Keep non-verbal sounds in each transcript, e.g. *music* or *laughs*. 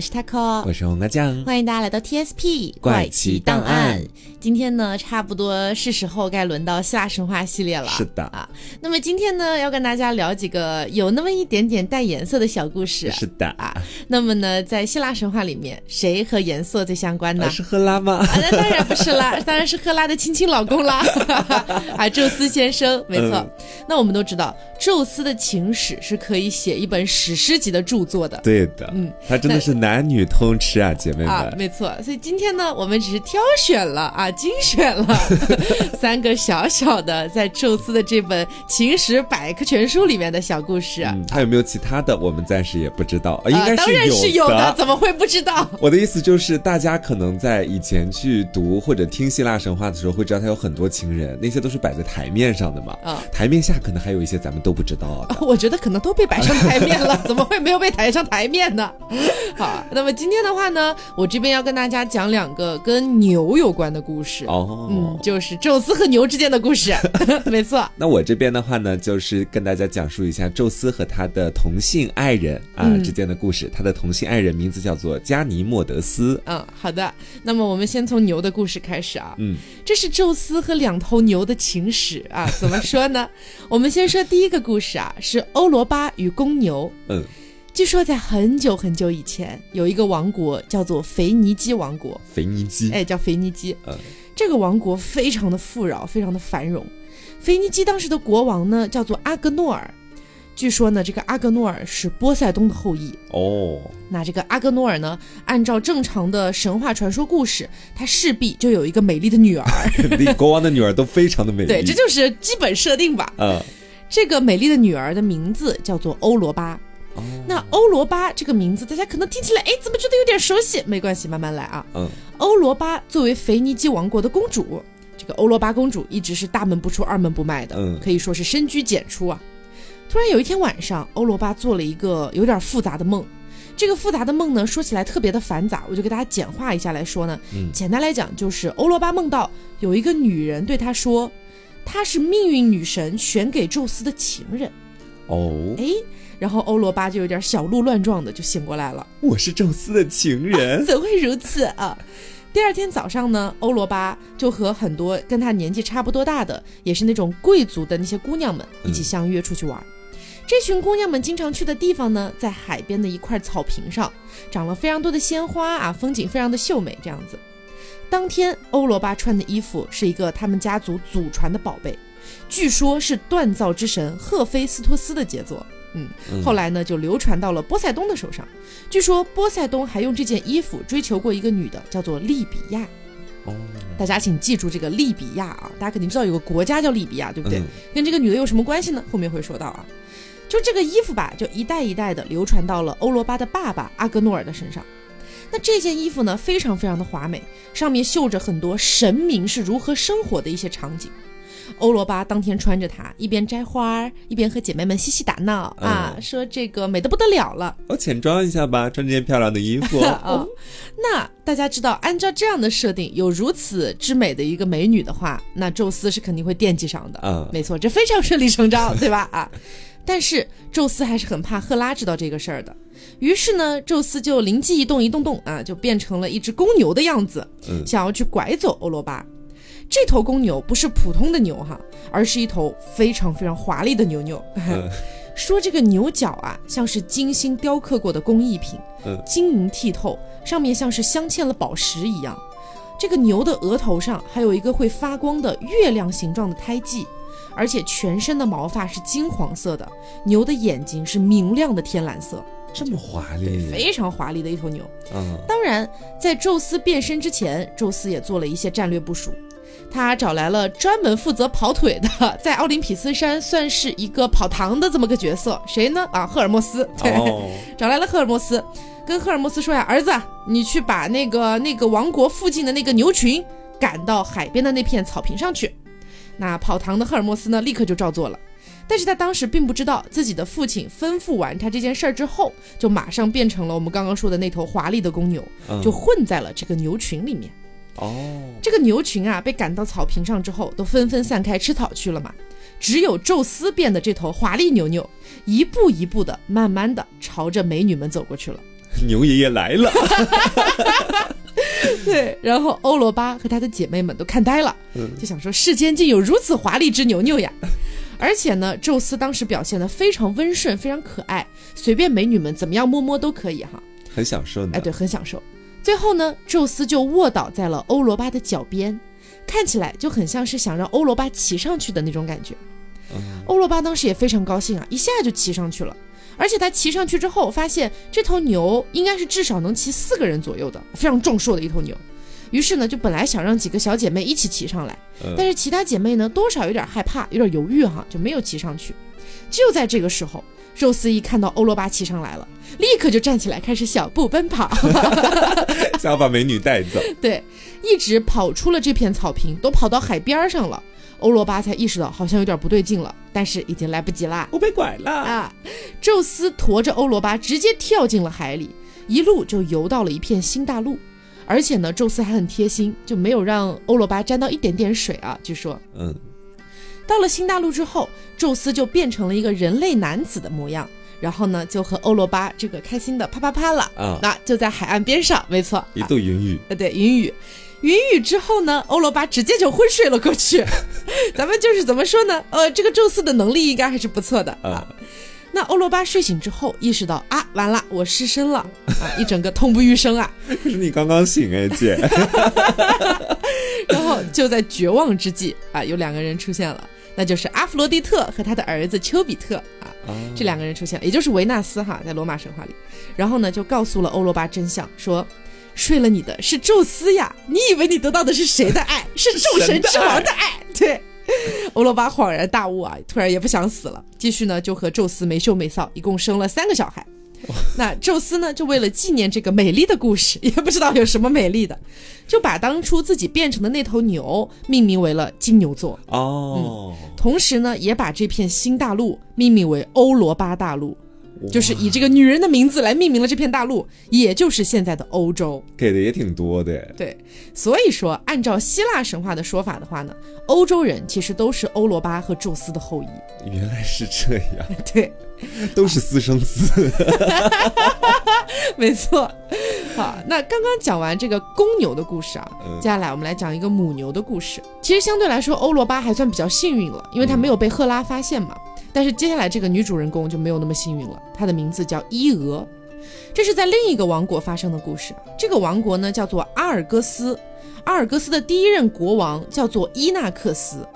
我是 taco，我是红辣酱，欢迎大家来到 TSP 怪奇档案。今天呢，差不多是时候该轮到希腊神话系列了。是的啊，那么今天呢，要跟大家聊几个有那么一点点带颜色的小故事。是的啊，那么呢，在希腊神话里面，谁和颜色最相关呢？是赫拉吗？啊，那当然不是啦，*laughs* 当然是赫拉的亲亲老公啦，啊，*laughs* 宙斯先生，没错。那我们都知道，宙斯的情史是可以写一本史诗级的著作的。对的，嗯。他真的是男女通吃啊，姐妹们！啊，没错。所以今天呢，我们只是挑选了啊，精选了 *laughs* 三个小小的在宙斯的这本情史百科全书里面的小故事。嗯，还有没有其他的？我们暂时也不知道。应该是有的。当然是有的，怎么会不知道？*laughs* 我的意思就是，大家可能在以前去读或者听希腊神话的时候，会知道他有很多情人，那些都是摆在台面上的嘛。啊，台面下可能还有一些咱们都不知道。*laughs* 我觉得可能都被摆上台面了，*laughs* 怎么会没有被抬上台面呢？好，那么今天的话呢，我这边要跟大家讲两个跟牛有关的故事哦，嗯，就是宙斯和牛之间的故事，*laughs* 没错。那我这边的话呢，就是跟大家讲述一下宙斯和他的同性爱人啊之间的故事。他的同性爱人名字叫做加尼莫德斯。嗯，好的。那么我们先从牛的故事开始啊，嗯，这是宙斯和两头牛的情史啊。怎么说呢？我们先说第一个故事啊，是欧罗巴与公牛。嗯。据说在很久很久以前，有一个王国叫做腓尼基王国。腓尼基，哎，叫腓尼基。嗯，这个王国非常的富饶，非常的繁荣。腓尼基当时的国王呢，叫做阿格诺尔。据说呢，这个阿格诺尔是波塞冬的后裔。哦，那这个阿格诺尔呢，按照正常的神话传说故事，他势必就有一个美丽的女儿。*laughs* 国王的女儿都非常的美丽。*laughs* 对，这就是基本设定吧。嗯，这个美丽的女儿的名字叫做欧罗巴。那欧罗巴这个名字，大家可能听起来，哎，怎么觉得有点熟悉？没关系，慢慢来啊。嗯，欧罗巴作为腓尼基王国的公主，这个欧罗巴公主一直是大门不出二门不迈的，嗯，可以说是深居简出啊。突然有一天晚上，欧罗巴做了一个有点复杂的梦。这个复杂的梦呢，说起来特别的繁杂，我就给大家简化一下来说呢。嗯，简单来讲，就是欧罗巴梦到有一个女人对他说，她是命运女神选给宙斯的情人。哦，哎。然后欧罗巴就有点小鹿乱撞的就醒过来了。我是宙斯的情人，*laughs* 怎会如此啊？第二天早上呢，欧罗巴就和很多跟他年纪差不多大的，也是那种贵族的那些姑娘们一起相约出去玩。这群姑娘们经常去的地方呢，在海边的一块草坪上，长了非常多的鲜花啊，风景非常的秀美。这样子，当天欧罗巴穿的衣服是一个他们家族祖传的宝贝，据说是锻造之神赫菲斯托斯的杰作。嗯，后来呢，就流传到了波塞冬的手上。据说波塞冬还用这件衣服追求过一个女的，叫做利比亚。哦，大家请记住这个利比亚啊！大家肯定知道有个国家叫利比亚，对不对？跟这个女的有什么关系呢？后面会说到啊。就这个衣服吧，就一代一代的流传到了欧罗巴的爸爸阿格诺尔的身上。那这件衣服呢，非常非常的华美，上面绣着很多神明是如何生活的一些场景。欧罗巴当天穿着它，一边摘花儿，一边和姐妹们嬉戏打闹啊，说这个美得不得了了。我浅装一下吧，穿这件漂亮的衣服。*laughs* 哦，那大家知道，按照这样的设定，有如此之美的一个美女的话，那宙斯是肯定会惦记上的。嗯，没错，这非常顺理成章，*laughs* 对吧？啊，但是宙斯还是很怕赫拉知道这个事儿的，于是呢，宙斯就灵机一动，一动动啊，就变成了一只公牛的样子，想要去拐走欧罗巴。这头公牛不是普通的牛哈，而是一头非常非常华丽的牛牛。*laughs* 说这个牛角啊，像是精心雕刻过的工艺品，晶莹剔透，上面像是镶嵌了宝石一样。这个牛的额头上还有一个会发光的月亮形状的胎记，而且全身的毛发是金黄色的，牛的眼睛是明亮的天蓝色，这么华丽，非常华丽的一头牛。嗯，当然，在宙斯变身之前，宙斯也做了一些战略部署。他找来了专门负责跑腿的，*laughs* 在奥林匹斯山算是一个跑堂的这么个角色，谁呢？啊，赫尔墨斯。对，找来了赫尔墨斯，跟赫尔墨斯说呀：“儿子，你去把那个那个王国附近的那个牛群赶到海边的那片草坪上去。”那跑堂的赫尔墨斯呢，立刻就照做了。但是他当时并不知道，自己的父亲吩咐完他这件事儿之后，就马上变成了我们刚刚说的那头华丽的公牛，就混在了这个牛群里面。哦，这个牛群啊，被赶到草坪上之后，都纷纷散开吃草去了嘛。只有宙斯变的这头华丽牛牛，一步一步的，慢慢的朝着美女们走过去了。牛爷爷来了。*laughs* *laughs* 对，然后欧罗巴和他的姐妹们都看呆了，就想说世间竟有如此华丽之牛牛呀！而且呢，宙斯当时表现的非常温顺，非常可爱，随便美女们怎么样摸摸都可以哈，很享受呢。哎，对，很享受。最后呢，宙斯就卧倒在了欧罗巴的脚边，看起来就很像是想让欧罗巴骑上去的那种感觉。欧罗巴当时也非常高兴啊，一下就骑上去了。而且他骑上去之后，发现这头牛应该是至少能骑四个人左右的，非常壮硕的一头牛。于是呢，就本来想让几个小姐妹一起骑上来，但是其他姐妹呢，多少有点害怕，有点犹豫哈，就没有骑上去。就在这个时候，宙斯一看到欧罗巴骑上来了，立刻就站起来开始小步奔跑，*laughs* 想要把美女带走。对，一直跑出了这片草坪，都跑到海边上了。欧罗巴才意识到好像有点不对劲了，但是已经来不及啦，我被拐了啊！宙斯驮着欧罗巴直接跳进了海里，一路就游到了一片新大陆，而且呢，宙斯还很贴心，就没有让欧罗巴沾到一点点水啊。据说，嗯，到了新大陆之后，宙斯就变成了一个人类男子的模样，然后呢，就和欧罗巴这个开心的啪啪啪了啊！那就在海岸边上，没错，一度云雨，呃，对，云雨。云雨之后呢，欧罗巴直接就昏睡了过去。*laughs* 咱们就是怎么说呢？呃，这个宙斯的能力应该还是不错的啊。那欧罗巴睡醒之后，意识到啊，完了，我失身了啊，*laughs* 一整个痛不欲生啊。可 *laughs* 是你刚刚醒哎，姐。然后就在绝望之际啊，有两个人出现了，那就是阿弗罗狄特和他的儿子丘比特啊。这两个人出现了，也就是维纳斯哈，在罗马神话里。然后呢，就告诉了欧罗巴真相，说。睡了你的是宙斯呀！你以为你得到的是谁的爱？是众神之王的爱。对，*laughs* 欧罗巴恍然大悟啊，突然也不想死了，继续呢就和宙斯没羞没臊，一共生了三个小孩。*laughs* 那宙斯呢就为了纪念这个美丽的故事，也不知道有什么美丽的，就把当初自己变成的那头牛命名为了金牛座哦，同时呢也把这片新大陆命名为欧罗巴大陆。就是以这个女人的名字来命名了这片大陆，也就是现在的欧洲，给的也挺多的。对，所以说按照希腊神话的说法的话呢，欧洲人其实都是欧罗巴和宙斯的后裔。原来是这样，*laughs* 对，都是私生子。*laughs* 没错。好，那刚刚讲完这个公牛的故事啊，接下来我们来讲一个母牛的故事。其实相对来说，欧罗巴还算比较幸运了，因为他没有被赫拉发现嘛。但是接下来这个女主人公就没有那么幸运了，她的名字叫伊俄，这是在另一个王国发生的故事。这个王国呢叫做阿尔戈斯，阿尔戈斯的第一任国王叫做伊纳克斯。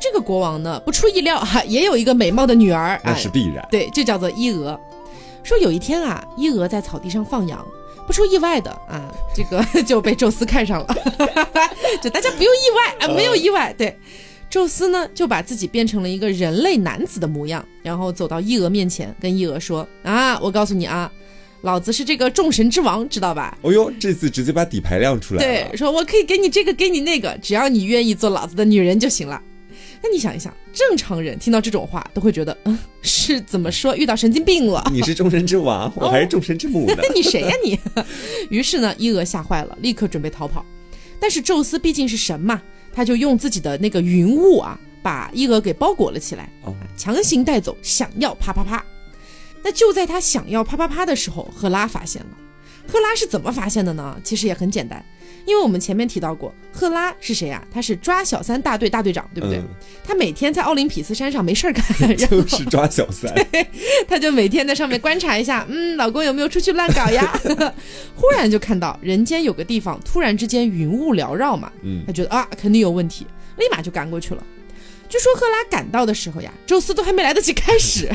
这个国王呢不出意料 *laughs* 哈，也有一个美貌的女儿，那是必然。对，就叫做伊俄。说有一天啊，伊俄在草地上放羊，不出意外的啊，这个 *laughs* 就被宙斯看上了，*laughs* 就大家不用意外啊，没有意外，对。宙斯呢，就把自己变成了一个人类男子的模样，然后走到伊俄面前，跟伊俄说：“啊，我告诉你啊，老子是这个众神之王，知道吧？”哦呦，这次直接把底牌亮出来了。对，说我可以给你这个，给你那个，只要你愿意做老子的女人就行了。那你想一想，正常人听到这种话都会觉得，嗯，是怎么说？遇到神经病了？你是众神之王，我还是众神之母呢？你谁呀你？*laughs* 于是呢，伊俄吓坏了，立刻准备逃跑。但是宙斯毕竟是神嘛。他就用自己的那个云雾啊，把伊娥给包裹了起来，强行带走，想要啪啪啪。那就在他想要啪啪啪的时候，赫拉发现了。赫拉是怎么发现的呢？其实也很简单，因为我们前面提到过，赫拉是谁呀？他是抓小三大队大队长，对不对？他每天在奥林匹斯山上没事儿干，*laughs* 就是抓小三。*laughs* 他就每天在上面观察一下，嗯，老公有没有出去乱搞呀？*laughs* 忽然就看到人间有个地方突然之间云雾缭绕嘛，嗯，他觉得啊肯定有问题，立马就赶过去了。据说赫拉赶到的时候呀，宙斯都还没来得及开始，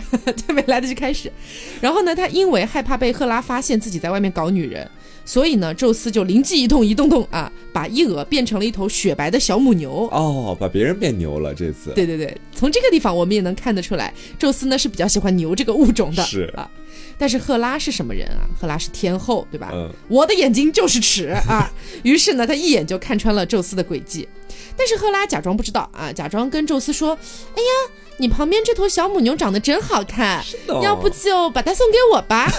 都没来得及开始。然后呢，他因为害怕被赫拉发现自己在外面搞女人，所以呢，宙斯就灵机一动，一动动啊，把伊俄变成了一头雪白的小母牛。哦，把别人变牛了这次。对对对，从这个地方我们也能看得出来，宙斯呢是比较喜欢牛这个物种的。是啊，但是赫拉是什么人啊？赫拉是天后，对吧？嗯。我的眼睛就是尺啊！于是呢，他一眼就看穿了宙斯的诡计。但是赫拉假装不知道啊，假装跟宙斯说：“哎呀，你旁边这头小母牛长得真好看，要不就把它送给我吧。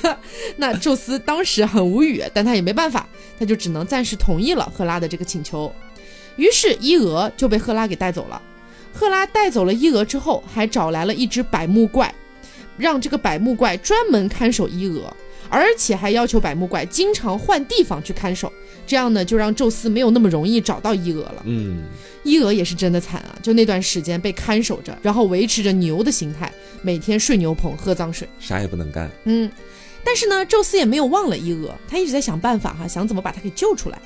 *laughs* ”那宙斯当时很无语，但他也没办法，他就只能暂时同意了赫拉的这个请求。于是伊俄就被赫拉给带走了。赫拉带走了伊俄之后，还找来了一只百目怪，让这个百目怪专门看守伊俄。而且还要求百目怪经常换地方去看守，这样呢就让宙斯没有那么容易找到伊俄了。嗯，伊俄也是真的惨啊，就那段时间被看守着，然后维持着牛的形态，每天睡牛棚喝脏水，啥也不能干。嗯，但是呢，宙斯也没有忘了伊俄，他一直在想办法哈，想怎么把他给救出来。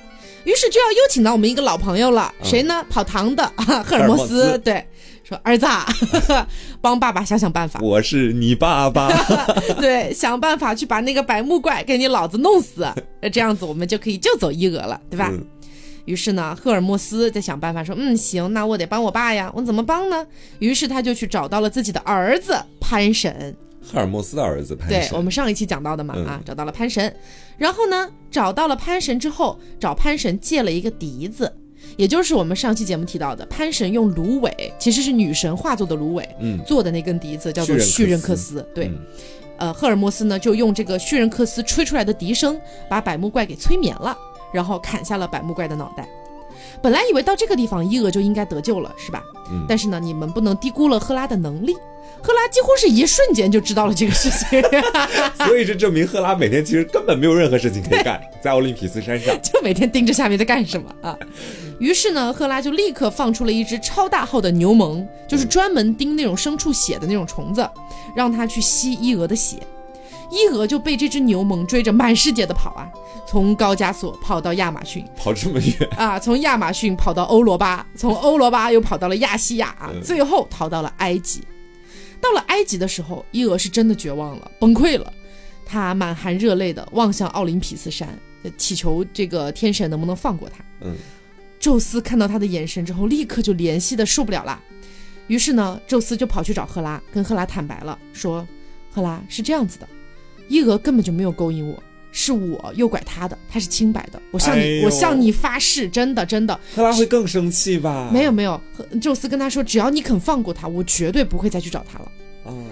于是就要又请到我们一个老朋友了，谁呢？跑堂的赫尔墨斯，对，说儿子，啊，*laughs* 帮爸爸想想办法。我是你爸爸，*laughs* 对，想办法去把那个百木怪给你老子弄死，那这样子我们就可以救走伊俄了，对吧？于是呢，赫尔墨斯在想办法说，嗯，行，那我得帮我爸呀，我怎么帮呢？于是他就去找到了自己的儿子潘神。赫尔墨斯的儿子潘神，对我们上一期讲到的嘛啊，找到了潘神，然后呢，找到了潘神之后，找潘神借了一个笛子，也就是我们上期节目提到的潘神用芦苇，其实是女神化作的芦苇，嗯，做的那根笛子叫做旭任克斯，对，呃，赫尔墨斯呢就用这个旭任克斯吹出来的笛声，把百目怪给催眠了，然后砍下了百目怪的脑袋。本来以为到这个地方伊俄就应该得救了，是吧？嗯，但是呢，你们不能低估了赫拉的能力。赫拉几乎是一瞬间就知道了这个事情，*laughs* 所以这证明赫拉每天其实根本没有任何事情可以干，在奥林匹斯山上就每天盯着下面在干什么啊。于是呢，赫拉就立刻放出了一只超大号的牛虻，就是专门叮那种牲畜血的那种虫子，让它去吸伊俄的血。伊俄就被这只牛虻追着满世界的跑啊，从高加索跑到亚马逊，跑这么远啊，从亚马逊跑到欧罗巴，从欧罗巴又跑到了亚细亚啊，最后逃到了埃及。到了埃及的时候，伊俄是真的绝望了，崩溃了。他满含热泪的望向奥林匹斯山，祈求这个天神能不能放过他。嗯，宙斯看到他的眼神之后，立刻就怜惜的受不了了。于是呢，宙斯就跑去找赫拉，跟赫拉坦白了，说：“赫拉是这样子的，伊俄根本就没有勾引我。”是我诱拐他的，他是清白的。我向你，我向你发誓，真的，真的。赫拉会更生气吧？没有，没有。宙斯跟他说，只要你肯放过他，我绝对不会再去找他了。哦。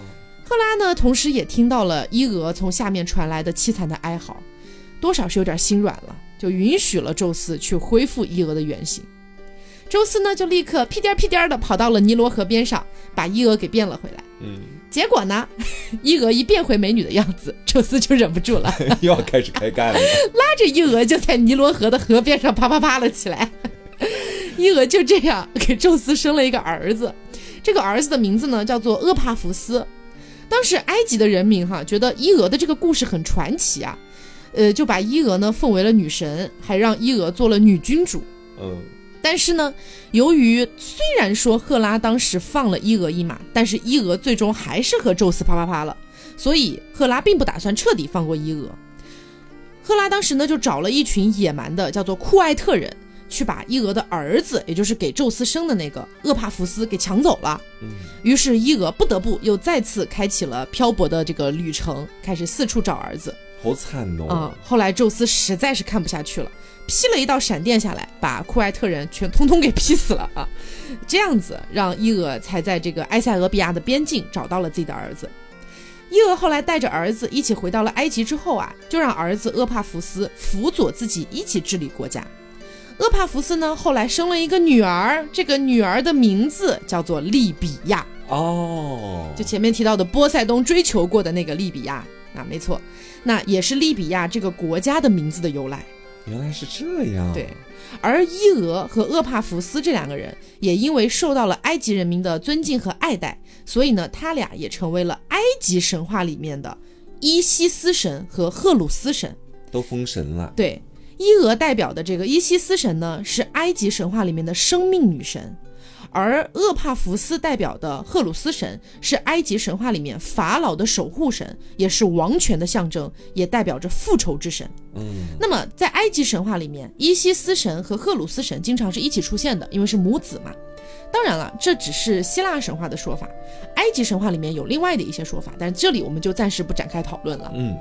赫拉呢，同时也听到了伊俄从下面传来的凄惨的哀嚎，多少是有点心软了，就允许了宙斯去恢复伊俄的原形。宙斯呢，就立刻屁颠屁颠的跑到了尼罗河边上，把伊俄给变了回来。嗯。结果呢，*laughs* 伊俄一变回美女的样子，宙斯就忍不住了，*laughs* 又要开始开干了，*laughs* 拉着伊俄就在尼罗河的河边上啪啪啪了起来。伊俄就这样给宙斯生了一个儿子，这个儿子的名字呢叫做厄帕福斯。当时埃及的人民哈觉得伊俄的这个故事很传奇啊，呃，就把伊俄呢奉为了女神，还让伊俄做了女君主。嗯。但是呢，由于虽然说赫拉当时放了伊俄一马，但是伊俄最终还是和宙斯啪啪啪了，所以赫拉并不打算彻底放过伊俄。赫拉当时呢就找了一群野蛮的叫做库艾特人，去把伊俄的儿子，也就是给宙斯生的那个厄帕福斯给抢走了。嗯，于是伊俄不得不又再次开启了漂泊的这个旅程，开始四处找儿子。好惨哦！嗯，后来宙斯实在是看不下去了。劈了一道闪电下来，把库艾特人全通通给劈死了啊！这样子让伊俄才在这个埃塞俄比亚的边境找到了自己的儿子。伊俄后来带着儿子一起回到了埃及之后啊，就让儿子厄帕福斯辅佐自己一起治理国家。厄帕福斯呢，后来生了一个女儿，这个女儿的名字叫做利比亚哦，就前面提到的波塞冬追求过的那个利比亚啊，没错，那也是利比亚这个国家的名字的由来。原来是这样。对，而伊俄和厄帕福斯这两个人也因为受到了埃及人民的尊敬和爱戴，所以呢，他俩也成为了埃及神话里面的伊西斯神和赫鲁斯神，都封神了。对，伊俄代表的这个伊西斯神呢，是埃及神话里面的生命女神。而厄帕福斯代表的赫鲁斯神是埃及神话里面法老的守护神，也是王权的象征，也代表着复仇之神。嗯，那么在埃及神话里面，伊西斯神和赫鲁斯神经常是一起出现的，因为是母子嘛。当然了，这只是希腊神话的说法，埃及神话里面有另外的一些说法，但是这里我们就暂时不展开讨论了。嗯。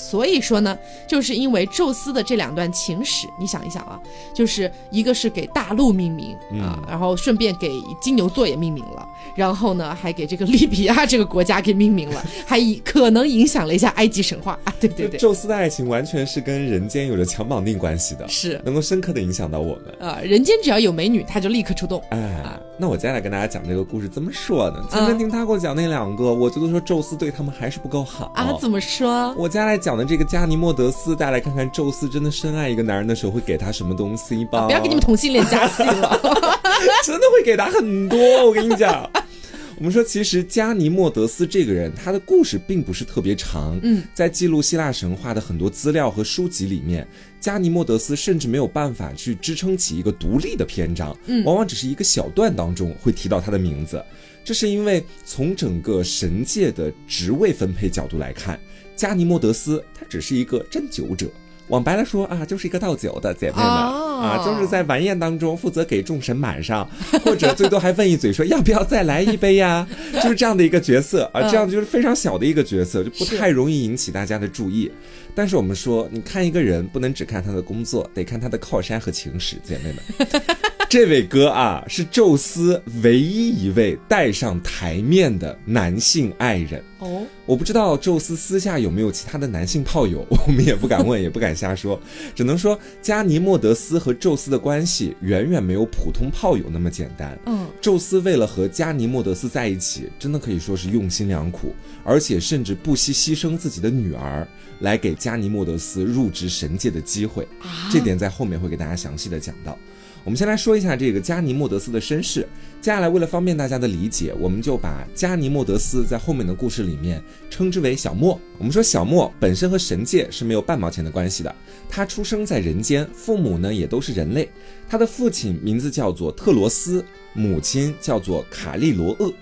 所以说呢，就是因为宙斯的这两段情史，你想一想啊，就是一个是给大陆命名啊，然后顺便给金牛座也命名了，然后呢还给这个利比亚这个国家给命名了，*laughs* 还可能影响了一下埃及神话啊。对对对，宙斯的爱情完全是跟人间有着强绑定关系的，是能够深刻的影响到我们啊。人间只要有美女，他就立刻出动。哎，那我接下来跟大家讲这个故事怎么说呢？前面听他给我讲那两个，我觉得说宙斯对他们还是不够好啊。怎么说？我接下来讲。讲的这个加尼莫德斯，大家来看看宙斯真的深爱一个男人的时候会给他什么东西吧？不要给你们同性恋加戏了，*laughs* 真的会给他很多。我跟你讲，我们说其实加尼莫德斯这个人，他的故事并不是特别长。嗯，在记录希腊神话的很多资料和书籍里面，加尼莫德斯甚至没有办法去支撑起一个独立的篇章，嗯往往只是一个小段当中会提到他的名字。这是因为从整个神界的职位分配角度来看，加尼莫德斯他只是一个斟酒者。往白了说啊，就是一个倒酒的姐妹们啊，就是在晚宴当中负责给众神满上，*laughs* 或者最多还问一嘴说要不要再来一杯呀，*laughs* 就是这样的一个角色啊，这样就是非常小的一个角色，就不太容易引起大家的注意。但是我们说，你看一个人不能只看他的工作，得看他的靠山和情史，姐妹们。*laughs* 这位哥啊，是宙斯唯一一位带上台面的男性爱人哦。我不知道宙斯私下有没有其他的男性炮友，我们也不敢问，也不敢瞎说，*laughs* 只能说加尼莫德斯和宙斯的关系远远没有普通炮友那么简单。嗯，宙斯为了和加尼莫德斯在一起，真的可以说是用心良苦，而且甚至不惜牺牲自己的女儿来给加尼莫德斯入职神界的机会。这点在后面会给大家详细的讲到。我们先来说一下这个加尼莫德斯的身世。接下来，为了方便大家的理解，我们就把加尼莫德斯在后面的故事里面称之为小莫。我们说小莫本身和神界是没有半毛钱的关系的，他出生在人间，父母呢也都是人类。他的父亲名字叫做特罗斯，母亲叫做卡利罗厄。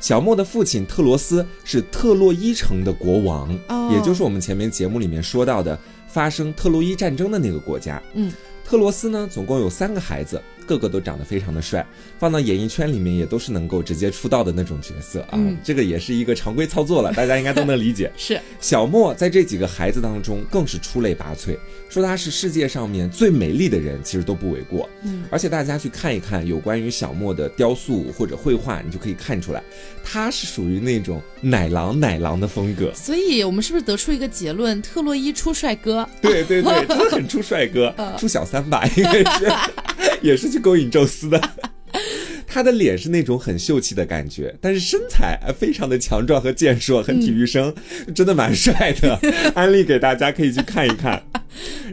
小莫的父亲特罗斯是特洛伊城的国王，也就是我们前面节目里面说到的发生特洛伊战争的那个国家。嗯。克罗斯呢，总共有三个孩子。个个都长得非常的帅，放到演艺圈里面也都是能够直接出道的那种角色啊。这个也是一个常规操作了，大家应该都能理解。*laughs* 是小莫在这几个孩子当中更是出类拔萃，说他是世界上面最美丽的人，其实都不为过。嗯，而且大家去看一看有关于小莫的雕塑或者绘画，你就可以看出来，他是属于那种奶狼奶狼的风格。所以我们是不是得出一个结论：特洛伊出帅哥？对对对，真的很出帅哥，出小三吧，应该是，*laughs* 也是去。勾引宙斯的，他的脸是那种很秀气的感觉，但是身材非常的强壮和健硕，很体育生，真的蛮帅的。安利给大家可以去看一看。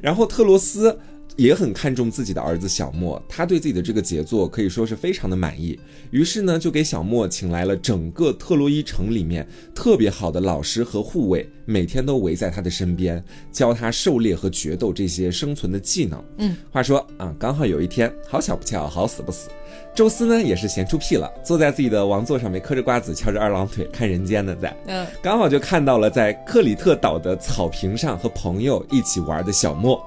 然后特罗斯。也很看重自己的儿子小莫，他对自己的这个杰作可以说是非常的满意，于是呢就给小莫请来了整个特洛伊城里面特别好的老师和护卫，每天都围在他的身边，教他狩猎和决斗这些生存的技能。嗯，话说啊，刚好有一天，好巧不巧，好死不死，宙斯呢也是闲出屁了，坐在自己的王座上面嗑着瓜子，翘着二郎腿看人间呢，在，嗯，刚好就看到了在克里特岛的草坪上和朋友一起玩的小莫。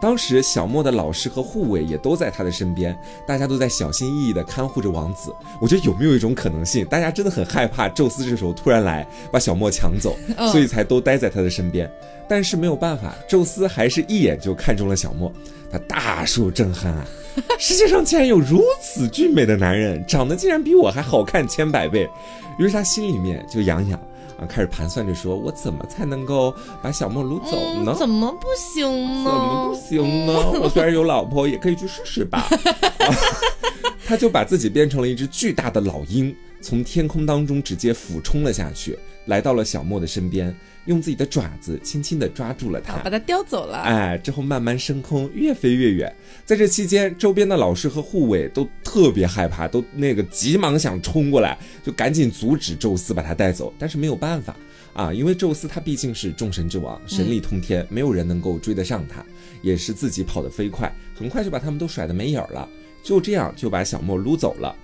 当时小莫的老师和护卫也都在他的身边，大家都在小心翼翼地看护着王子。我觉得有没有一种可能性，大家真的很害怕宙斯这时候突然来把小莫抢走，*laughs* 所以才都待在他的身边。但是没有办法，宙斯还是一眼就看中了小莫，他大受震撼啊！*laughs* 世界上竟然有如此俊美的男人，长得竟然比我还好看千百倍。于是他心里面就痒痒。啊，开始盘算着说：“我怎么才能够把小莫掳走呢？怎么不行呢？怎么不行呢？我虽然有老婆，也可以去试试吧。*laughs* ” *laughs* 他就把自己变成了一只巨大的老鹰，从天空当中直接俯冲了下去，来到了小莫的身边。用自己的爪子轻轻地抓住了它，把它叼走了。哎，之后慢慢升空，越飞越远。在这期间，周边的老师和护卫都特别害怕，都那个急忙想冲过来，就赶紧阻止宙斯把他带走。但是没有办法啊，因为宙斯他毕竟是众神之王，神力通天，没有人能够追得上他，也是自己跑得飞快，很快就把他们都甩得没影儿了。就这样就把小莫撸走了。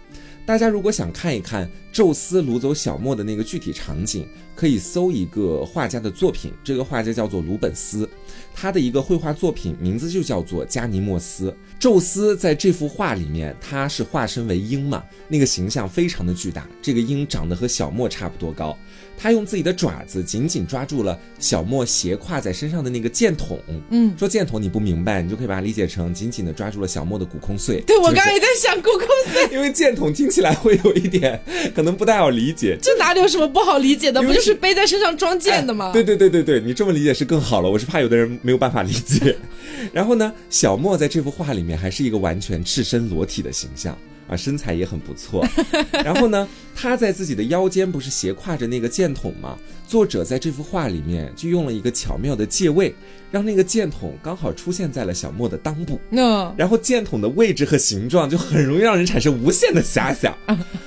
大家如果想看一看宙斯掳走小莫的那个具体场景，可以搜一个画家的作品，这个画家叫做鲁本斯，他的一个绘画作品名字就叫做加尼莫斯。宙斯在这幅画里面，他是化身为鹰嘛，那个形象非常的巨大，这个鹰长得和小莫差不多高。他用自己的爪子紧紧抓住了小莫斜挎在身上的那个箭筒。嗯，说箭筒你不明白，你就可以把它理解成紧紧的抓住了小莫的骨空碎。对我刚刚也在想骨空碎，*laughs* 因为箭筒听起来会有一点可能不太好理解。*laughs* 这哪里有什么不好理解的？不就是背在身上装箭的吗？对对对对对，你这么理解是更好了。我是怕有的人没有办法理解。*laughs* 然后呢，小莫在这幅画里面还是一个完全赤身裸体的形象。啊，身材也很不错。*laughs* 然后呢，他在自己的腰间不是斜挎着那个箭筒吗？作者在这幅画里面就用了一个巧妙的借位，让那个箭筒刚好出现在了小莫的裆部。那然后箭筒的位置和形状就很容易让人产生无限的遐想。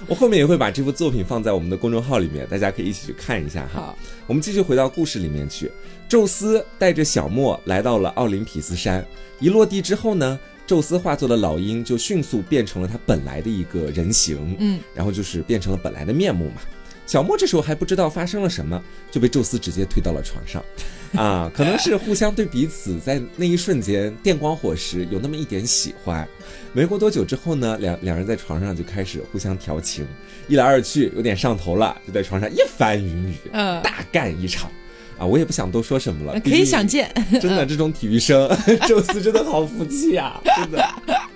我后面也会把这幅作品放在我们的公众号里面，大家可以一起去看一下哈。我们继续回到故事里面去。宙斯带着小莫来到了奥林匹斯山，一落地之后呢，宙斯化作的老鹰就迅速变成了他本来的一个人形，嗯，然后就是变成了本来的面目嘛。小莫这时候还不知道发生了什么，就被宙斯直接推到了床上，*laughs* 啊，可能是互相对彼此在那一瞬间电光火石有那么一点喜欢。没过多久之后呢，两两人在床上就开始互相调情，一来二去有点上头了，就在床上一番云雨，嗯大干一场。啊，我也不想多说什么了，可以想见，*laughs* 真的这种体育生，*laughs* 宙斯真的好服气啊，真的，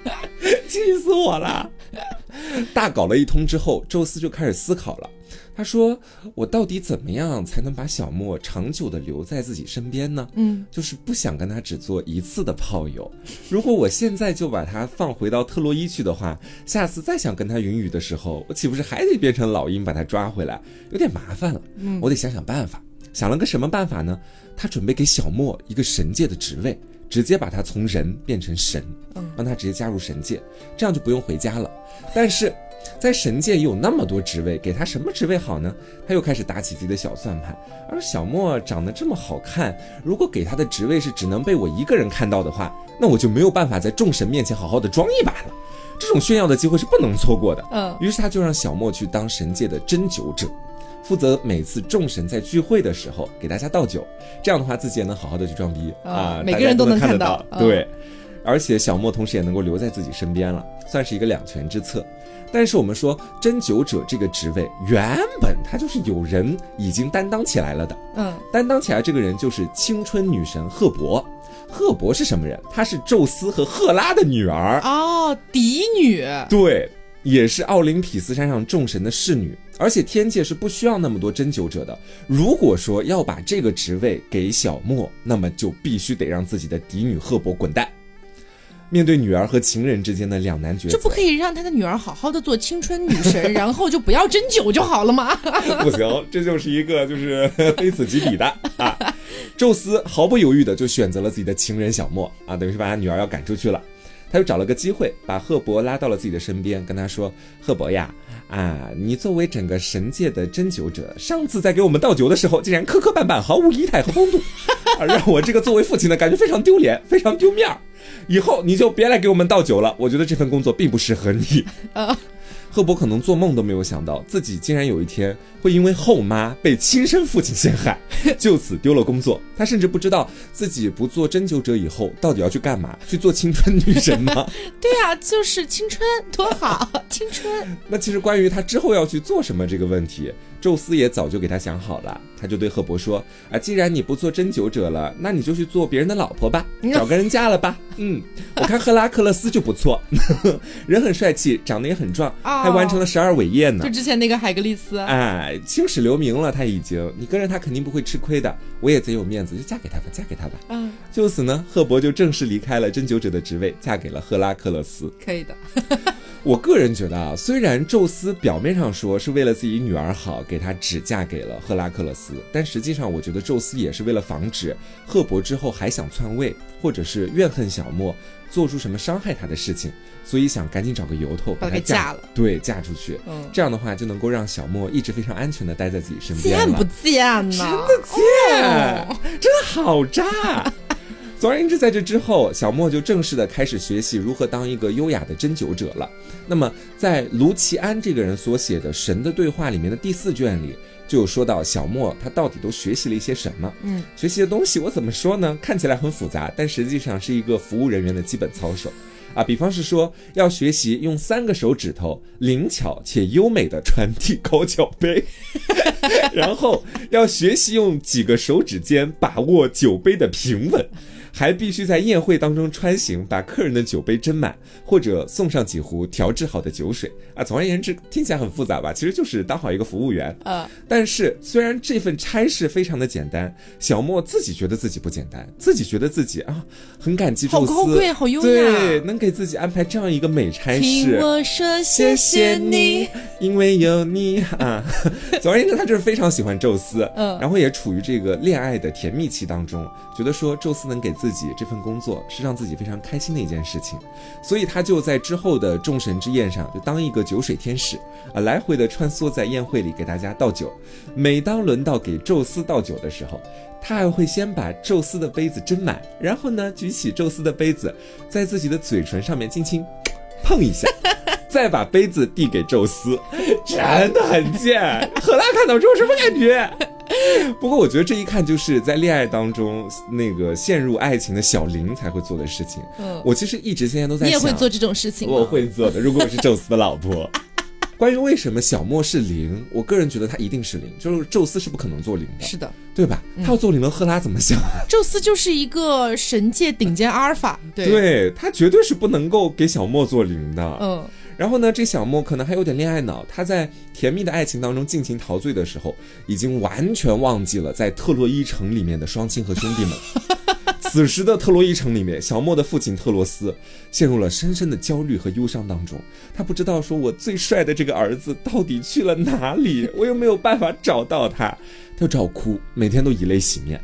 *laughs* 气死我了。大搞了一通之后，宙斯就开始思考了。他说：“我到底怎么样才能把小莫长久的留在自己身边呢？嗯，就是不想跟他只做一次的炮友。如果我现在就把他放回到特洛伊去的话，下次再想跟他云雨的时候，我岂不是还得变成老鹰把他抓回来？有点麻烦了。嗯，我得想想办法。想了个什么办法呢？他准备给小莫一个神界的职位，直接把他从人变成神，让他直接加入神界，这样就不用回家了。但是。”在神界也有那么多职位，给他什么职位好呢？他又开始打起自己的小算盘。而小莫长得这么好看，如果给他的职位是只能被我一个人看到的话，那我就没有办法在众神面前好好的装一把了。这种炫耀的机会是不能错过的。嗯，于是他就让小莫去当神界的针灸者，负责每次众神在聚会的时候给大家倒酒。这样的话，自己也能好好的去装逼啊，每个人都能看得到。对，而且小莫同时也能够留在自己身边了，算是一个两全之策。但是我们说针灸者这个职位，原本他就是有人已经担当起来了的。嗯，担当起来这个人就是青春女神赫伯。赫伯是什么人？她是宙斯和赫拉的女儿。哦，嫡女。对，也是奥林匹斯山上众神的侍女。而且天界是不需要那么多针灸者的。如果说要把这个职位给小莫，那么就必须得让自己的嫡女赫伯滚蛋。面对女儿和情人之间的两难抉择，这不可以让他的女儿好好的做青春女神，然后就不要针灸就好了吗？*laughs* 不行，这就是一个就是非此即彼的啊！宙斯毫不犹豫的就选择了自己的情人小莫啊，等于是把他女儿要赶出去了。他又找了个机会，把赫伯拉到了自己的身边，跟他说：“赫伯呀，啊，你作为整个神界的针灸者，上次在给我们倒酒的时候，竟然磕磕绊绊，毫无仪态和风度，而，*laughs* 让我这个作为父亲的感觉非常丢脸，非常丢面儿。以后你就别来给我们倒酒了，我觉得这份工作并不适合你。*laughs* ”赫伯可能做梦都没有想到，自己竟然有一天会因为后妈被亲生父亲陷害，*laughs* 就此丢了工作。他甚至不知道自己不做针灸者以后到底要去干嘛，去做青春女神吗？*laughs* 对呀、就是青春多好，青春。*laughs* 那其实关于他之后要去做什么这个问题，宙斯也早就给他想好了。他就对赫伯说：“啊，既然你不做针灸者了，那你就去做别人的老婆吧，*laughs* 找个人嫁了吧。嗯，我看赫拉克勒斯就不错，*laughs* 人很帅气，长得也很壮，哦还完成了十二伟业呢就。之前那个海格力斯，哎，青史留名了，他已经，你跟着他肯定不会吃亏的。我也贼有面子，就嫁给他吧，嫁给他吧。嗯，就此呢，赫伯就正式离开了针灸者的职位，嫁给了赫拉克勒斯。可以的。我个人觉得啊，虽然宙斯表面上说是为了自己女儿好，给她只嫁给了赫拉克勒斯，但实际上我觉得宙斯也是为了防止赫伯之后还想篡位，或者是怨恨小莫，做出什么伤害他的事情，所以想赶紧找个由头把她她嫁嫁了，对，嫁出去。嗯，这样的话就能够让小莫一直非常安全的待在自己身边了。贱不贱呢？真的贱，哦真的好渣。总而言之，在这之后，小莫就正式的开始学习如何当一个优雅的针灸者了。那么，在卢奇安这个人所写的《神的对话》里面的第四卷里，就有说到小莫他到底都学习了一些什么。嗯，学习的东西我怎么说呢？看起来很复杂，但实际上是一个服务人员的基本操守。啊，比方是说要学习用三个手指头灵巧且优美的传递高脚杯，*laughs* 然后要学习用几个手指尖把握酒杯的平稳，还必须在宴会当中穿行，把客人的酒杯斟满，或者送上几壶调制好的酒水啊。总而言之，听起来很复杂吧？其实就是当好一个服务员。啊，但是虽然这份差事非常的简单，小莫自己觉得自己不简单，自己觉得自己啊很感激宙斯，好高贵，好优雅，对，能给自己安排这样一个美差事。听我说谢谢你，因为有你啊。*laughs* 总而言之，他就是非常喜欢宙斯，嗯，然后也处于这个恋爱的甜蜜期当中，觉得说宙斯能给自己这份工作是让自己非常开心的一件事情，所以他就在之后的众神之宴上就当一个酒水天使啊，来回的穿梭在宴会里给大家倒酒。每当轮到给宙斯倒酒的时候，他还会先把宙斯的杯子斟满，然后呢举起宙斯的杯子，在自己的嘴唇上面轻轻碰一下。*laughs* 再把杯子递给宙斯，*laughs* 真的很贱。*laughs* 赫拉看到之后什么感觉？*laughs* 不过我觉得这一看就是在恋爱当中那个陷入爱情的小林才会做的事情。嗯，我其实一直现在都在想，你也会做这种事情？我会做的。如果我是宙斯的老婆。*laughs* 关于为什么小莫是零，我个人觉得他一定是零，就是宙斯是不可能做零的。是的，对吧？他要做零了，赫拉怎么想？宙斯就是一个神界顶尖阿尔法，对他绝对是不能够给小莫做零的。嗯。然后呢，这小莫可能还有点恋爱脑，他在甜蜜的爱情当中尽情陶醉的时候，已经完全忘记了在特洛伊城里面的双亲和兄弟们。*laughs* 此时的特洛伊城里面，小莫的父亲特洛斯陷入了深深的焦虑和忧伤当中。他不知道说，我最帅的这个儿子到底去了哪里？我又没有办法找到他，他就找哭，每天都以泪洗面。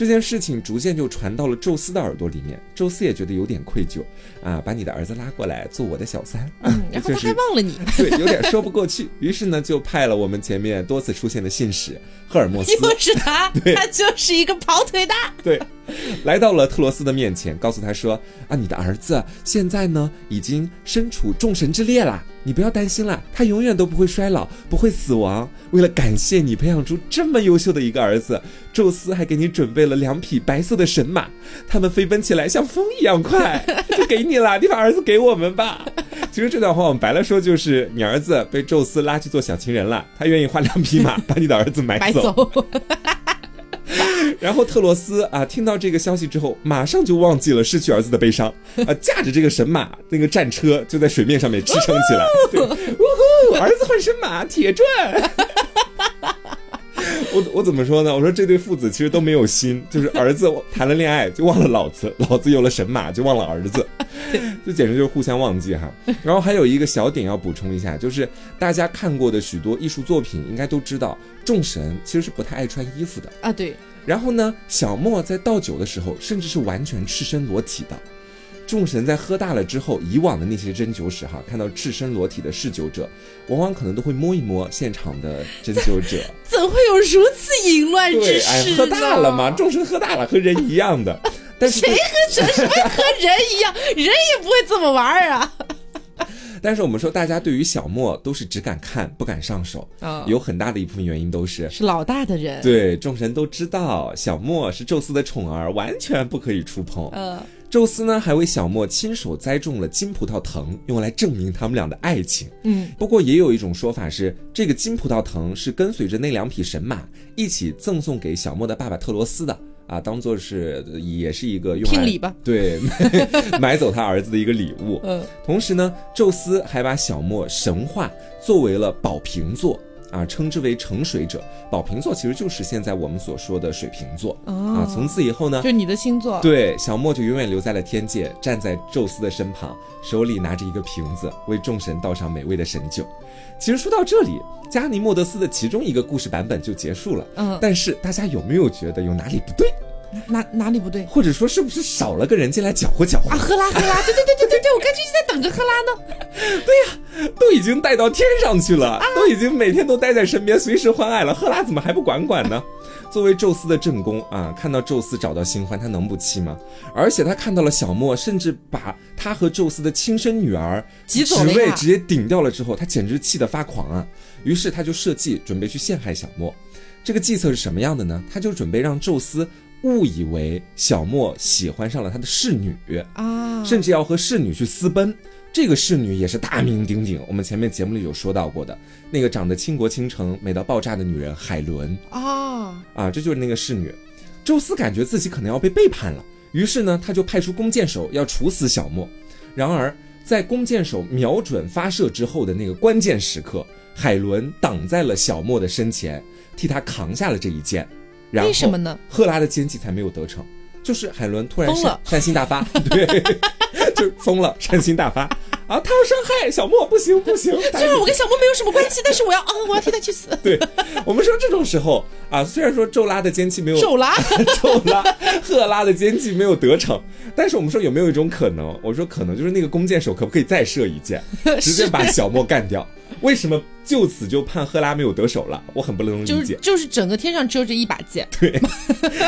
这件事情逐渐就传到了宙斯的耳朵里面，宙斯也觉得有点愧疚啊，把你的儿子拉过来做我的小三，然后他还忘了你，对，有点说不过去，于是呢就派了我们前面多次出现的信使赫尔墨斯，就是他，他就是一个跑腿的，对。*laughs* 来到了特罗斯的面前，告诉他说：“啊，你的儿子现在呢，已经身处众神之列了，你不要担心了，他永远都不会衰老，不会死亡。为了感谢你培养出这么优秀的一个儿子，宙斯还给你准备了两匹白色的神马，*laughs* 他们飞奔起来像风一样快，就给你了，你把儿子给我们吧。其实这段话我们白了说，就是你儿子被宙斯拉去做小情人了，他愿意花两匹马 *laughs* 把你的儿子买走。” *laughs* 然后特洛斯啊，听到这个消息之后，马上就忘记了失去儿子的悲伤 *laughs* 啊，驾着这个神马那个战车就在水面上面支撑起来。呜呼，儿子换神马，铁转。我我怎么说呢？我说这对父子其实都没有心，就是儿子谈了恋爱就忘了老子，老子有了神马就忘了儿子，这简直就是互相忘记哈。然后还有一个小点要补充一下，就是大家看过的许多艺术作品，应该都知道众神其实是不太爱穿衣服的啊。对。然后呢，小莫在倒酒的时候，甚至是完全赤身裸体的。众神在喝大了之后，以往的那些针灸师哈，看到赤身裸体的嗜酒者，往往可能都会摸一摸现场的针灸者。*laughs* 怎会有如此淫乱之事？哎，喝大了嘛，众神喝大了，和人一样的。*laughs* 但是谁和谁什么和人一样？*laughs* 人也不会这么玩啊。但是我们说，大家对于小莫都是只敢看不敢上手啊，有很大的一部分原因都是是老大的人。对，众神都知道小莫是宙斯的宠儿，完全不可以触碰。呃，宙斯呢还为小莫亲手栽种了金葡萄藤，用来证明他们俩的爱情。嗯，不过也有一种说法是，这个金葡萄藤是跟随着那两匹神马一起赠送给小莫的爸爸特罗斯的。啊，当做是也是一个用聘礼吧，*laughs* 对，*laughs* 买走他儿子的一个礼物。嗯，同时呢，宙斯还把小莫神话作为了宝瓶座啊，称之为盛水者。宝瓶座其实就是现在我们所说的水瓶座啊。从此以后呢，就你的星座，对，小莫就永远留在了天界，站在宙斯的身旁，手里拿着一个瓶子，为众神倒上美味的神酒。其实说到这里，加尼莫德斯的其中一个故事版本就结束了。嗯，但是大家有没有觉得有哪里不对？哪哪里不对？或者说是不是少了个人进来搅和搅和？啊，赫拉赫拉，对对对对对对，我刚就在等着赫拉呢。*laughs* 对呀，都已经带到天上去了，都已经每天都待在身边，随时欢爱了，赫拉怎么还不管管呢？作为宙斯的正宫啊，看到宙斯找到新欢，他能不气吗？而且他看到了小莫，甚至把他和宙斯的亲生女儿职位直接顶掉了之后，他简直气得发狂啊！于是他就设计准备去陷害小莫。这个计策是什么样的呢？他就准备让宙斯误以为小莫喜欢上了他的侍女啊，甚至要和侍女去私奔。这个侍女也是大名鼎鼎，我们前面节目里有说到过的那个长得倾国倾城、美到爆炸的女人海伦啊啊，这就是那个侍女。宙斯感觉自己可能要被背叛了，于是呢，他就派出弓箭手要处死小莫。然而，在弓箭手瞄准发射之后的那个关键时刻，海伦挡在了小莫的身前，替他扛下了这一箭。然后为什么呢？赫拉的奸计才没有得逞，就是海伦突然疯了善善 *laughs* 心大发，对，*laughs* 就疯了，善心大发。啊，他要伤害小莫，不行不行。*laughs* 虽然我跟小莫没有什么关系，但是我要啊，我要替他去死。对我们说这种时候啊，虽然说宙拉的奸计没有宙拉，宙拉赫拉的奸计没有得逞，但是我们说有没有一种可能？我说可能就是那个弓箭手可不可以再射一箭，直接把小莫干掉？为什么就此就判赫拉没有得手了？我很不能理解。就是就是整个天上只有这一把剑。*laughs* 对，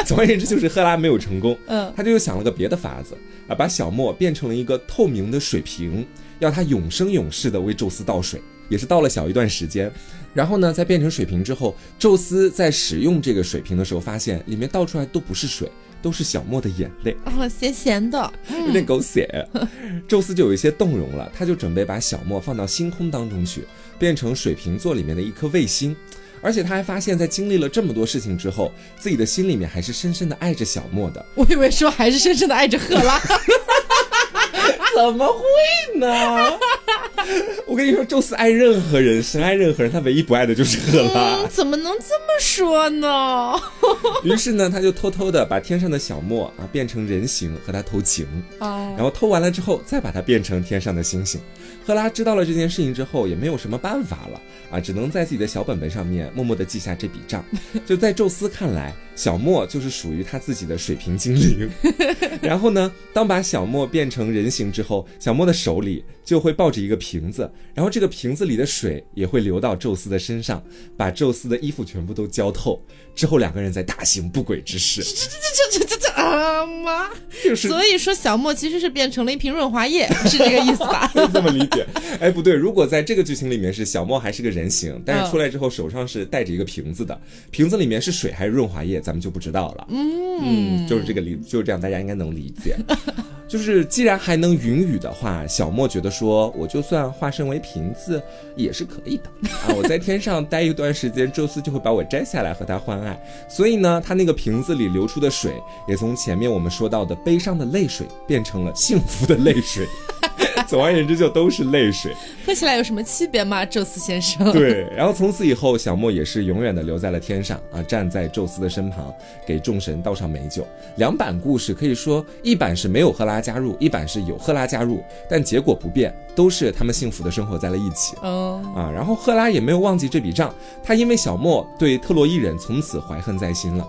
总而言之就是赫拉没有成功。嗯，他就又想了个别的法子啊，把小莫变成了一个透明的水瓶，要他永生永世的为宙斯倒水。也是倒了小一段时间，然后呢，在变成水瓶之后，宙斯在使用这个水瓶的时候，发现里面倒出来都不是水，都是小莫的眼泪，哦，咸咸的，*laughs* 有点 *laughs* 狗血。宙斯就有一些动容了，他就准备把小莫放到星空当中去，变成水瓶座里面的一颗卫星。而且他还发现，在经历了这么多事情之后，自己的心里面还是深深的爱着小莫的。我以为说还是深深的爱着赫拉。*laughs* 怎么会呢？我跟你说，宙斯爱任何人，深爱任何人，他唯一不爱的就是赫拉。嗯，怎么能这么说呢？*laughs* 于是呢，他就偷偷的把天上的小莫啊变成人形和他偷情，哦，然后偷完了之后，再把它变成天上的星星。赫拉知道了这件事情之后，也没有什么办法了啊，只能在自己的小本本上面默默的记下这笔账。*laughs* 就在宙斯看来，小莫就是属于他自己的水瓶精灵。*laughs* 然后呢，当把小莫变成人形之后，小莫的手里就会抱着一个瓶子，然后这个瓶子里的水也会流到宙斯的身上，把宙斯的衣服全部都浇透。之后两个人再大行不轨之事，这这这这这啊妈！所以说小莫其实是变成了一瓶润滑液，是这个意思吧？这么理解。哎，不对，如果在这个剧情里面是小莫还是个人形，但是出来之后手上是带着一个瓶子的，瓶子里面是水还是润滑液，咱们就不知道了。嗯，就是这个理，就是这样，大家应该能理解。就是既然还能云雨的话，小莫觉得说，我就算化身为瓶子也是可以的啊！我在天上待一段时间，宙斯就会把我摘下来和他换爱。所以呢，他那个瓶子里流出的水，也从前面我们说到的悲伤的泪水变成了幸福的泪水。总而言之，就都是泪水。*laughs* 喝起来有什么区别吗，宙斯先生？*laughs* 对，然后从此以后，小莫也是永远的留在了天上啊，站在宙斯的身旁，给众神倒上美酒。两版故事可以说，一版是没有赫拉加入，一版是有赫拉加入，但结果不变，都是他们幸福的生活在了一起。哦啊，然后赫拉也没有忘记这笔账，他因为小莫对特洛伊人从此怀恨在心了。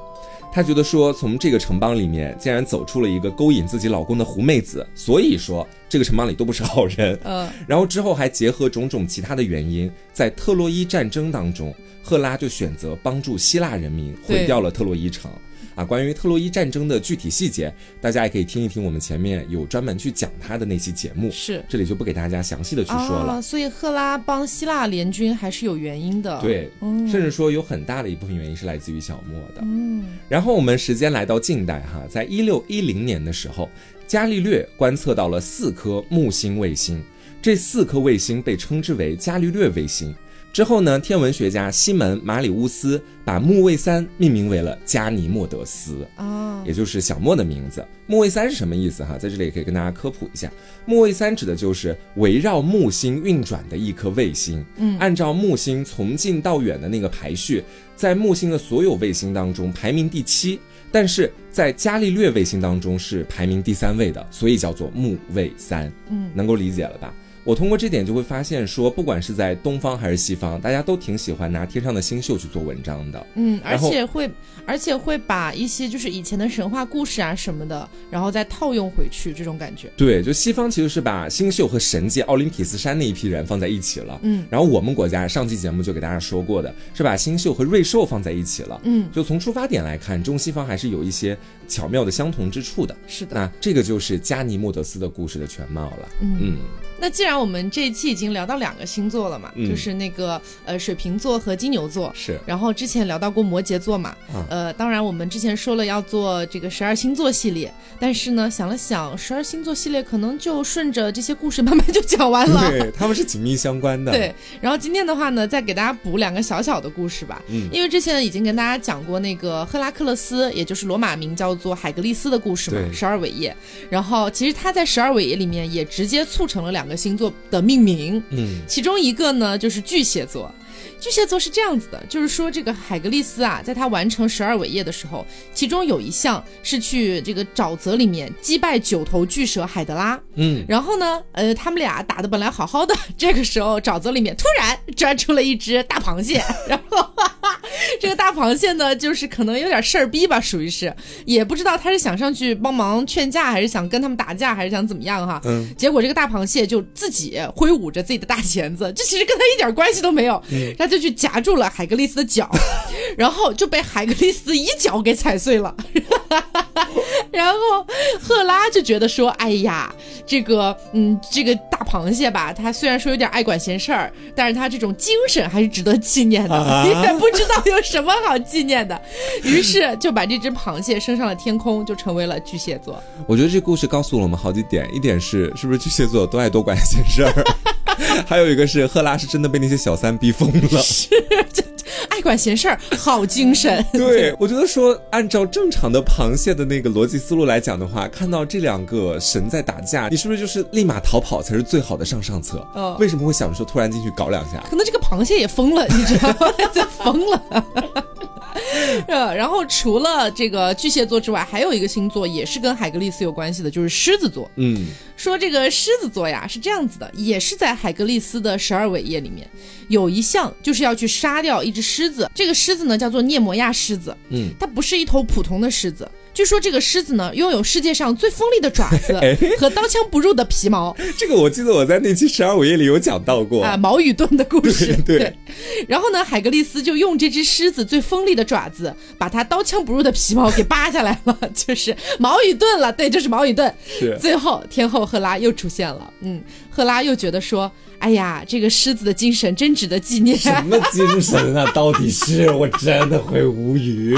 他觉得说，从这个城邦里面竟然走出了一个勾引自己老公的狐妹子，所以说这个城邦里都不是好人。嗯，然后之后还结合种种其他的原因，在特洛伊战争当中，赫拉就选择帮助希腊人民毁掉了特洛伊城。啊，关于特洛伊战争的具体细节，大家也可以听一听我们前面有专门去讲它的那期节目，是这里就不给大家详细的去说了。啊。所以赫拉帮希腊联军还是有原因的。，对，嗯甚至说有很大的一部分原因是来自于小莫的。嗯然后我们时间来到近代哈，在一六一零年的时候，伽利略观测到了四颗木星卫星，这四颗卫星被称之为伽利略卫星。之后呢，天文学家西门马里乌斯把木卫三命名为了加尼莫德斯。啊，也就是小莫的名字。木卫三是什么意思哈？在这里也可以跟大家科普一下，木卫三指的就是围绕木星运转的一颗卫星。嗯按照木星从近到远的那个排序，在木星的所有卫星当中排名第七，但是在伽利略卫星当中是排名第三位的，所以叫做木卫三。嗯，能够理解了吧？我通过这点就会发现说，不管是在东方还是西方，大家都挺喜欢拿天上的星宿去做文章的。嗯，而且会，而且会把一些就是以前的神话故事啊什么的，然后再套用回去，这种感觉。对，就西方其实是把星宿和神界奥林匹斯山那一批人放在一起了，嗯然后我们国家上期节目就给大家说过的是把星宿和瑞兽放在一起了，嗯，就从出发点来看，中西方还是有一些巧妙的相同之处的。是的。那这个就是加尼莫德斯的故事的全貌了。嗯嗯，那既然然我们这一期已经聊到两个星座了嘛，嗯就是那个呃水瓶座和金牛座。是然后之前聊到过摩羯座嘛，啊呃，当然我们之前说了要做这个十二星座系列，但是呢，想了想，十二星座系列可能就顺着这些故事慢慢就讲完了。对，他们是紧密相关的。*laughs* 对，然后今天的话呢，再给大家补两个小小的故事吧。嗯因为之前已经跟大家讲过那个赫拉克勒斯，也就是罗马名叫做海格力斯的故事嘛，十二伟业。然后其实他在十二伟业里面也直接促成了两个星座的命名，嗯其中一个呢就是巨蟹座。巨蟹座是这样子的，就是说这个海格力斯啊，在他完成十二伟业的时候，其中有一项是去这个沼泽里面击败九头巨蛇海德拉。嗯，然后呢，呃，他们俩打的本来好好的，这个时候沼泽里面突然钻出了一只大螃蟹，然后哈哈这个大螃蟹呢，就是可能有点事儿逼吧，属于是，也不知道他是想上去帮忙劝架，还是想跟他们打架，还是想怎么样哈。嗯，结果这个大螃蟹就自己挥舞着自己的大钳子，这其实跟他一点关系都没有，他就去夹住了海格力斯的脚，然后就被海格力斯一脚给踩碎了。*laughs* 然后赫拉就觉得说：“哎呀，这个，嗯，这个大螃蟹吧，它虽然说有点爱管闲事儿，但是它这种精神还是值得纪念的。啊 *laughs* 也不知道有什么好纪念的，于是就把这只螃蟹升上了天空，就成为了巨蟹座。我觉得这故事告诉了我们好几点，一点是是不是巨蟹座都爱多管闲事儿，*laughs* 还有一个是赫拉是真的被那些小三逼疯了。*laughs* 爱管闲事儿，好精神。*laughs* 对，我觉得说按照正常的螃蟹的那个逻辑思路来讲的话，看到这两个神在打架，你是不是就是立马逃跑才是最好的上上策？哦为什么会想着说突然进去搞两下？可能这个螃蟹也疯了，你知道吗？就 *laughs* 疯了。*laughs* 呃，然后除了这个巨蟹座之外，还有一个星座也是跟海格力斯有关系的，就是狮子座。嗯，说这个狮子座呀是这样子的，也是在海格力斯的十二伟业里面有一项就是要去杀掉一只狮子，这个狮子呢叫做涅摩亚狮子，嗯，它不是一头普通的狮子。据说这个狮子呢，拥有世界上最锋利的爪子 *laughs* 哎和刀枪不入的皮毛 *laughs* 这个我记得我在那期十二午夜里有讲到过。啊，毛与盾的故事。*laughs* 对对然后呢，海格力斯就用这只狮子最锋利的爪子，把它刀枪不入的皮毛给扒下来了，就是毛与盾了。对，就是毛与盾。是最后，天后赫拉又出现了。嗯，赫拉又觉得说，哎呀，这个狮子的精神真值得纪念。什么精神啊？到底是我真的会无语。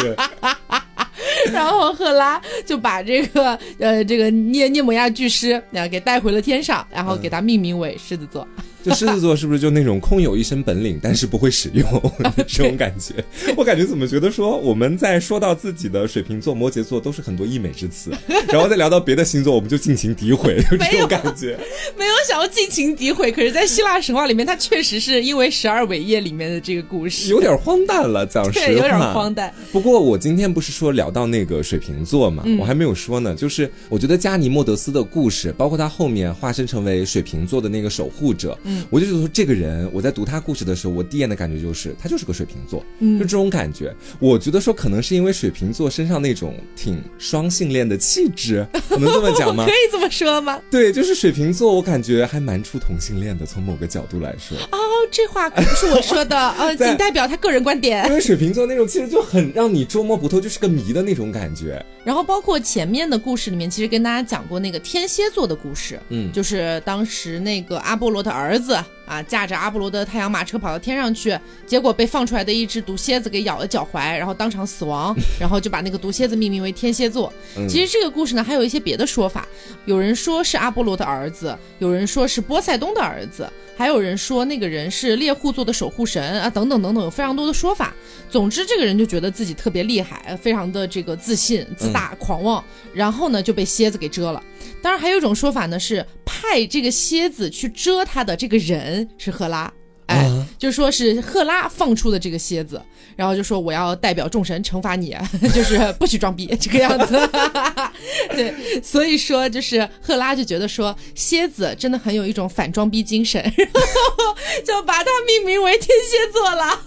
然后赫拉就把这个呃这个涅涅摩亚巨狮啊给带回了天上，然后给它命名为狮子座。就狮子座是不是就那种空有一身本领，但是不会使用 *laughs* 这种感觉？我感觉怎么觉得说我们在说到自己的水瓶座、摩羯座都是很多溢美之词，然后再聊到别的星座，我们就尽情诋毁，就这种感觉。*laughs* 没有想要尽情诋毁，可是，在希腊神话里面，它确实是因为十二伟业里面的这个故事，有点荒诞了，讲实话，有点荒诞。不过我今天不是说聊到那个水瓶座嘛，嗯我还没有说呢。就是我觉得加尼莫德斯的故事，包括他后面化身成为水瓶座的那个守护者，嗯，我就觉得说这个人，我在读他故事的时候，我第一眼的感觉就是他就是个水瓶座，嗯，就这种感觉。我觉得说可能是因为水瓶座身上那种挺双性恋的气质，*laughs* 我能这么讲吗可？以这么说吗？对，就是水瓶座，我感觉还蛮出同性恋的，从某个角度来说。哦，这话可不是我说的，*laughs* 呃，仅代表他个人观点因。为水瓶座那种气质就很让你捉摸不透，就是个谜的那种感觉。然后包括前面的故事里面，其实跟大家讲过那个天蝎座的故事，嗯就是当时那个阿波罗的儿子啊，驾着阿波罗的太阳马车跑到天上去，结果被放出来的一只毒蝎子给咬了脚踝，然后当场死亡，然后就把那个毒蝎子命名为天蝎座。嗯其实这个故事呢，还有一些别的说法，有人说是阿波罗的儿子，有人说是波塞冬的儿子，还有人说那个人是猎户座的守护神啊，等等等等，有非常多的说法。总之，这个人就觉得自己特别厉害，非常的这个自信、自大、狂妄，然后呢就被蝎子给蛰了。当然，还有一种说法呢是派这个蝎子去蛰他的这个人是赫拉。哎，啊就说是赫拉放出的这个蝎子，然后就说我要代表众神惩罚你，*laughs* 就是不许装逼这个样子。*laughs* 对，所以说就是赫拉就觉得说蝎子真的很有一种反装逼精神，然后就把它命名为天蝎座了。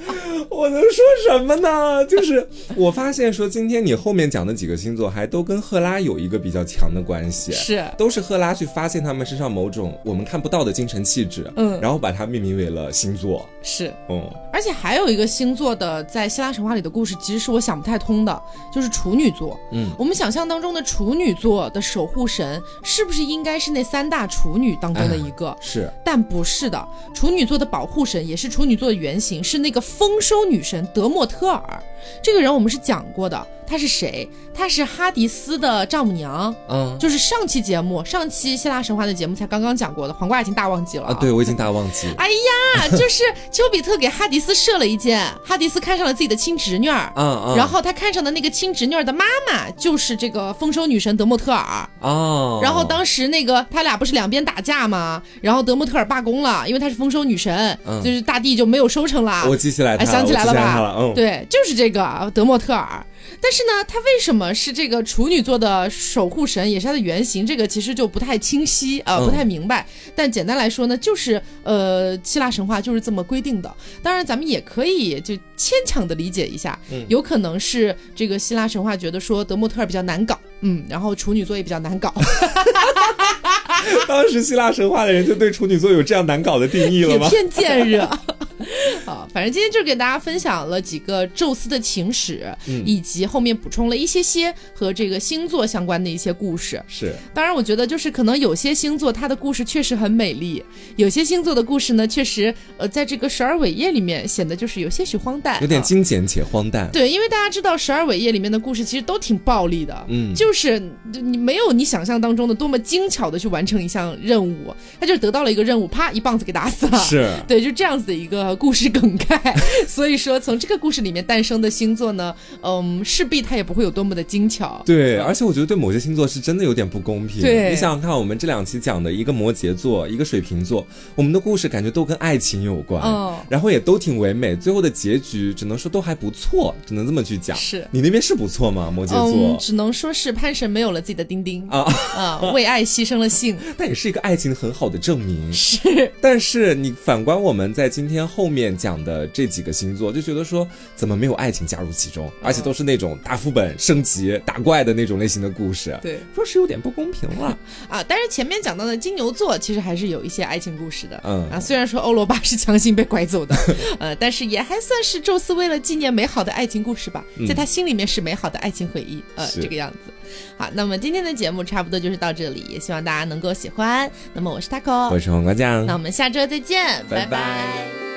*laughs* 我能说什么呢？就是我发现说，今天你后面讲的几个星座还都跟赫拉有一个比较强的关系，是都是赫拉去发现他们身上某种我们看不到的精神气质，嗯然后把它命名为了星座，是，嗯，而且还有一个星座的在希腊神话里的故事，其实是我想不太通的，就是处女座。嗯，我们想象当中的处女座的守护神，是不是应该是那三大处女当中的一个？是，但不是的。处女座的保护神也是处女座的原型，是那个丰收女神德莫特尔。这个人我们是讲过的。她是谁？她是哈迪斯的丈母娘，嗯，就是上期节目，上期希腊神话的节目才刚刚讲过的，黄瓜已经大忘记了啊！对，我已经大忘记。*laughs* 哎呀，就是丘比特给哈迪斯射了一箭，哈迪斯看上了自己的亲侄女儿，嗯嗯，然后他看上的那个亲侄女儿的妈妈就是这个丰收女神德莫特尔哦，然后当时那个他俩不是两边打架吗？然后德莫特尔罢工了，因为她是丰收女神，就是大地就没有收成了。我记起来，想起来了吧？嗯，对，就是这个德莫特尔。但是呢，他为什么是这个处女座的守护神，也是他的原型？这个其实就不太清晰啊，不太明白。但简单来说呢，就是呃，希腊神话就是这么规定的。当然，咱们也可以就牵强的理解一下，有可能是这个希腊神话觉得说德莫特尔比较难搞，嗯，然后处女座也比较难搞。*laughs* *laughs* 当时希腊神话的人就对处女座有这样难搞的定义了吗？偏见热。*laughs* 好，反正今天就给大家分享了几个宙斯的情史，以及后面补充了一些些和这个星座相关的一些故事。是，当然我觉得就是可能有些星座它的故事确实很美丽，有些星座的故事呢，确实呃，在这个十二伟业里面显得就是有些许荒诞，有点精简且荒诞。对，因为大家知道十二伟业里面的故事其实都挺暴力的，嗯，就是你没有你想象当中的多么精巧的去完成一项任务，他就得到了一个任务，啪一棒子给打死了。是 *laughs* 对，就这样子的一个。故事梗概，*laughs* 所以说从这个故事里面诞生的星座呢，嗯，势必它也不会有多么的精巧。对，而且我觉得对某些星座是真的有点不公平。对，你想想看，我们这两期讲的一个摩羯座，一个水瓶座，我们的故事感觉都跟爱情有关，然后也都挺唯美，最后的结局只能说都还不错，只能这么去讲。是你那边是不错吗？摩羯座，只能说是潘神没有了自己的丁丁啊啊，为爱牺牲了性，但也是一个爱情很好的证明。是，但是你反观我们在今天后。后面讲的这几个星座就觉得说怎么没有爱情加入其中，而且都是那种大副本升级打怪的那种类型的故事，对，说是有点不公平了 *laughs* 啊。但是前面讲到的金牛座其实还是有一些爱情故事的，嗯啊，虽然说欧罗巴是强行被拐走的，*laughs* 呃，但是也还算是宙斯为了纪念美好的爱情故事吧，在他心里面是美好的爱情回忆，呃，这个样子。好，那么今天的节目差不多就是到这里，也希望大家能够喜欢。那么我是 taco，我是黄瓜酱，那我们下周再见，拜拜。